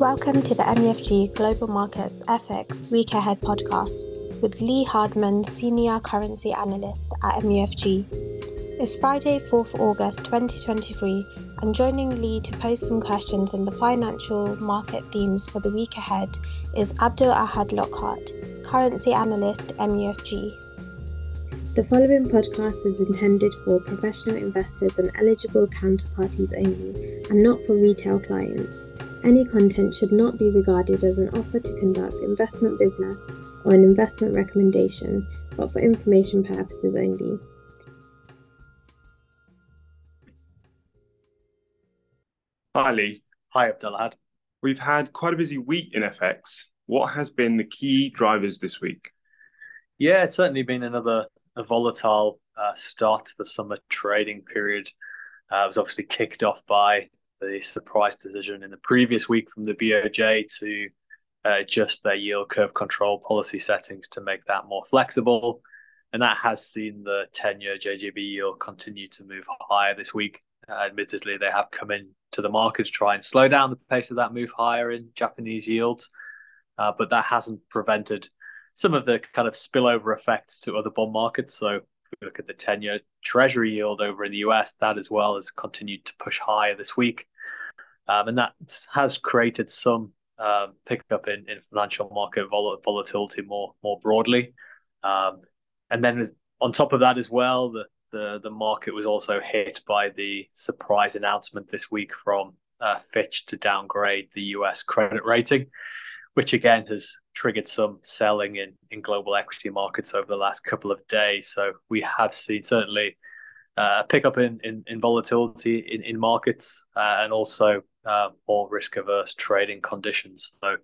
Welcome to the MUFG Global Markets FX Week Ahead podcast with Lee Hardman, Senior Currency Analyst at MUFG. It's Friday, 4th August 2023, and joining Lee to pose some questions on the financial market themes for the week ahead is Abdul Ahad Lockhart, Currency Analyst, MUFG. The following podcast is intended for professional investors and eligible counterparties only, and not for retail clients. Any content should not be regarded as an offer to conduct investment business or an investment recommendation, but for information purposes only. Hi, Lee. Hi, Abdullah. We've had quite a busy week in FX. What has been the key drivers this week? Yeah, it's certainly been another a volatile uh, start to the summer trading period. Uh, it was obviously kicked off by the surprise decision in the previous week from the BOJ to uh, adjust their yield curve control policy settings to make that more flexible. And that has seen the 10 year JGB yield continue to move higher this week. Uh, admittedly, they have come in to the market to try and slow down the pace of that move higher in Japanese yields. Uh, but that hasn't prevented some of the kind of spillover effects to other bond markets. So if we look at the 10 year treasury yield over in the US, that as well has continued to push higher this week. Um, and that has created some um, pickup in, in financial market vol- volatility more more broadly. Um, and then on top of that as well, the, the, the market was also hit by the surprise announcement this week from uh, Fitch to downgrade the US credit rating which again has triggered some selling in, in global equity markets over the last couple of days. So we have seen certainly uh, a pickup in, in, in volatility in, in markets uh, and also uh, more risk averse trading conditions. So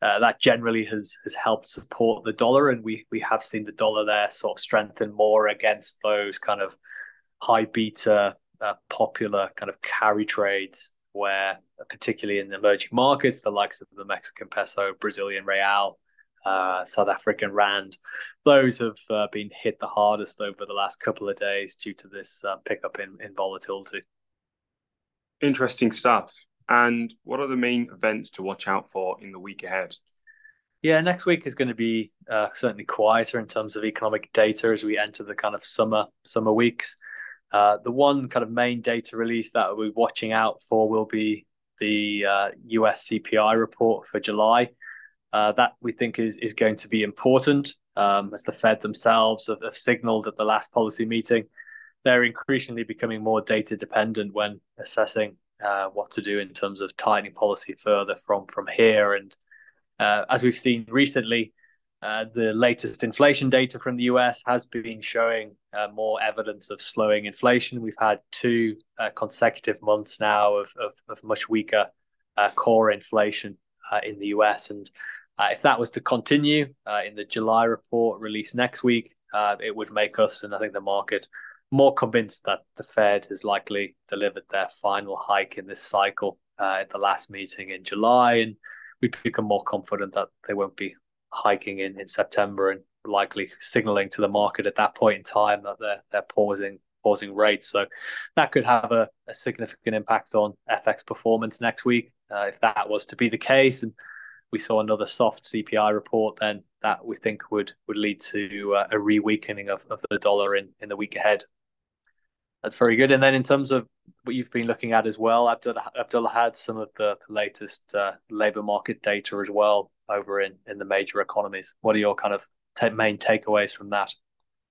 uh, that generally has has helped support the dollar, and we we have seen the dollar there sort of strengthen more against those kind of high beta uh, popular kind of carry trades where particularly in emerging markets, the likes of the Mexican peso, Brazilian real, uh, South African rand, those have uh, been hit the hardest over the last couple of days due to this uh, pickup in, in volatility. Interesting stuff. And what are the main events to watch out for in the week ahead? Yeah, next week is going to be uh, certainly quieter in terms of economic data as we enter the kind of summer summer weeks. Uh, the one kind of main data release that we're watching out for will be the uh, US CPI report for July. Uh, that we think is, is going to be important um, as the Fed themselves have, have, signaled at the last policy meeting. They're increasingly becoming more data dependent when assessing uh, what to do in terms of tightening policy further from, from here. And uh, as we've seen recently, uh, the latest inflation data from the US has been showing uh, more evidence of slowing inflation. We've had two uh, consecutive months now of, of, of much weaker uh, core inflation in the US. And if that was to continue in the July report released next week, it would make us, and I think the market, more convinced that the Fed has likely delivered their final hike in this cycle at the last meeting in July. And we become more confident that they won't be hiking in, in September and likely signaling to the market at that point in time that they're they're pausing pausing rates. So that could have a, a significant impact on FX performance next week. Uh, if that was to be the case, and we saw another soft CPI report, then that we think would would lead to uh, a re-weakening of, of the dollar in, in the week ahead. That's very good. And then in terms of what you've been looking at as well, Abdullah, Abdul-Ahad some of the latest uh, labor market data as well over in, in the major economies. What are your kind of t- main takeaways from that?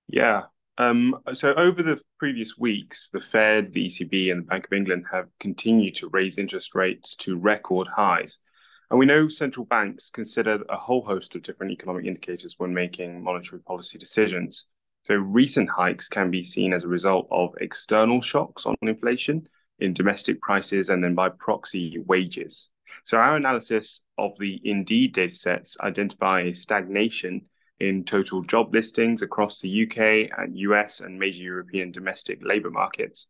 Yeah. Um, so over the previous weeks, the Fed, the ECB, and the Bank of England have continued to raise interest rates to record highs. And we know central banks consider a whole host of different economic indicators when making monetary policy decisions. So recent hikes can be seen as a result of external shocks on inflation in domestic prices and then by proxy wages. So our analysis of the Indeed datasets identify stagnation in total job listings across the UK and US and major European domestic labour markets.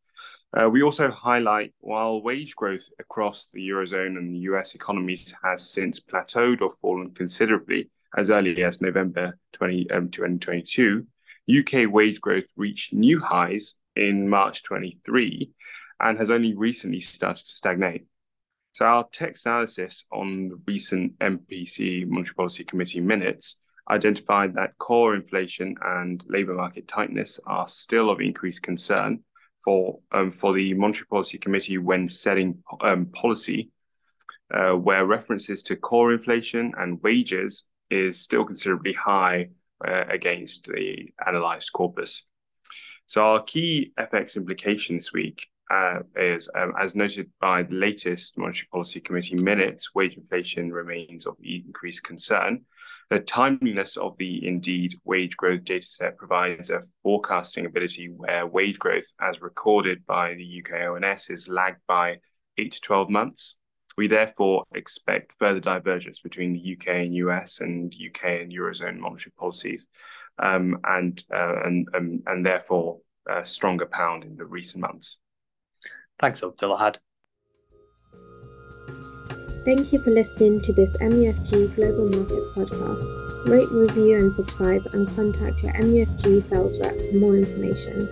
Uh, we also highlight while wage growth across the Eurozone and the US economies has since plateaued or fallen considerably as early as November 20, um, 2022, UK wage growth reached new highs in March 23 and has only recently started to stagnate. So our text analysis on the recent MPC Monetary Policy Committee minutes identified that core inflation and labour market tightness are still of increased concern for um, for the Monetary Policy Committee when setting um, policy, uh, where references to core inflation and wages is still considerably high uh, against the analysed corpus. So our key FX implication this week uh, is, um, as noted by the latest Monetary Policy Committee minutes, wage inflation remains of increased concern. The timeliness of the Indeed wage growth dataset provides a forecasting ability where wage growth, as recorded by the UK ONS, is lagged by 8 to 12 months. We therefore expect further divergence between the UK and US and UK and Eurozone monetary policies, um, and, uh, and, um, and therefore a stronger pound in the recent months. Thanks, Abdul-Ahad. Thank you for listening to this MUFG Global Markets podcast. Rate, review, and subscribe, and contact your MUFG sales rep for more information.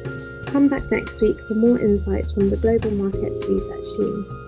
Come back next week for more insights from the Global Markets Research team.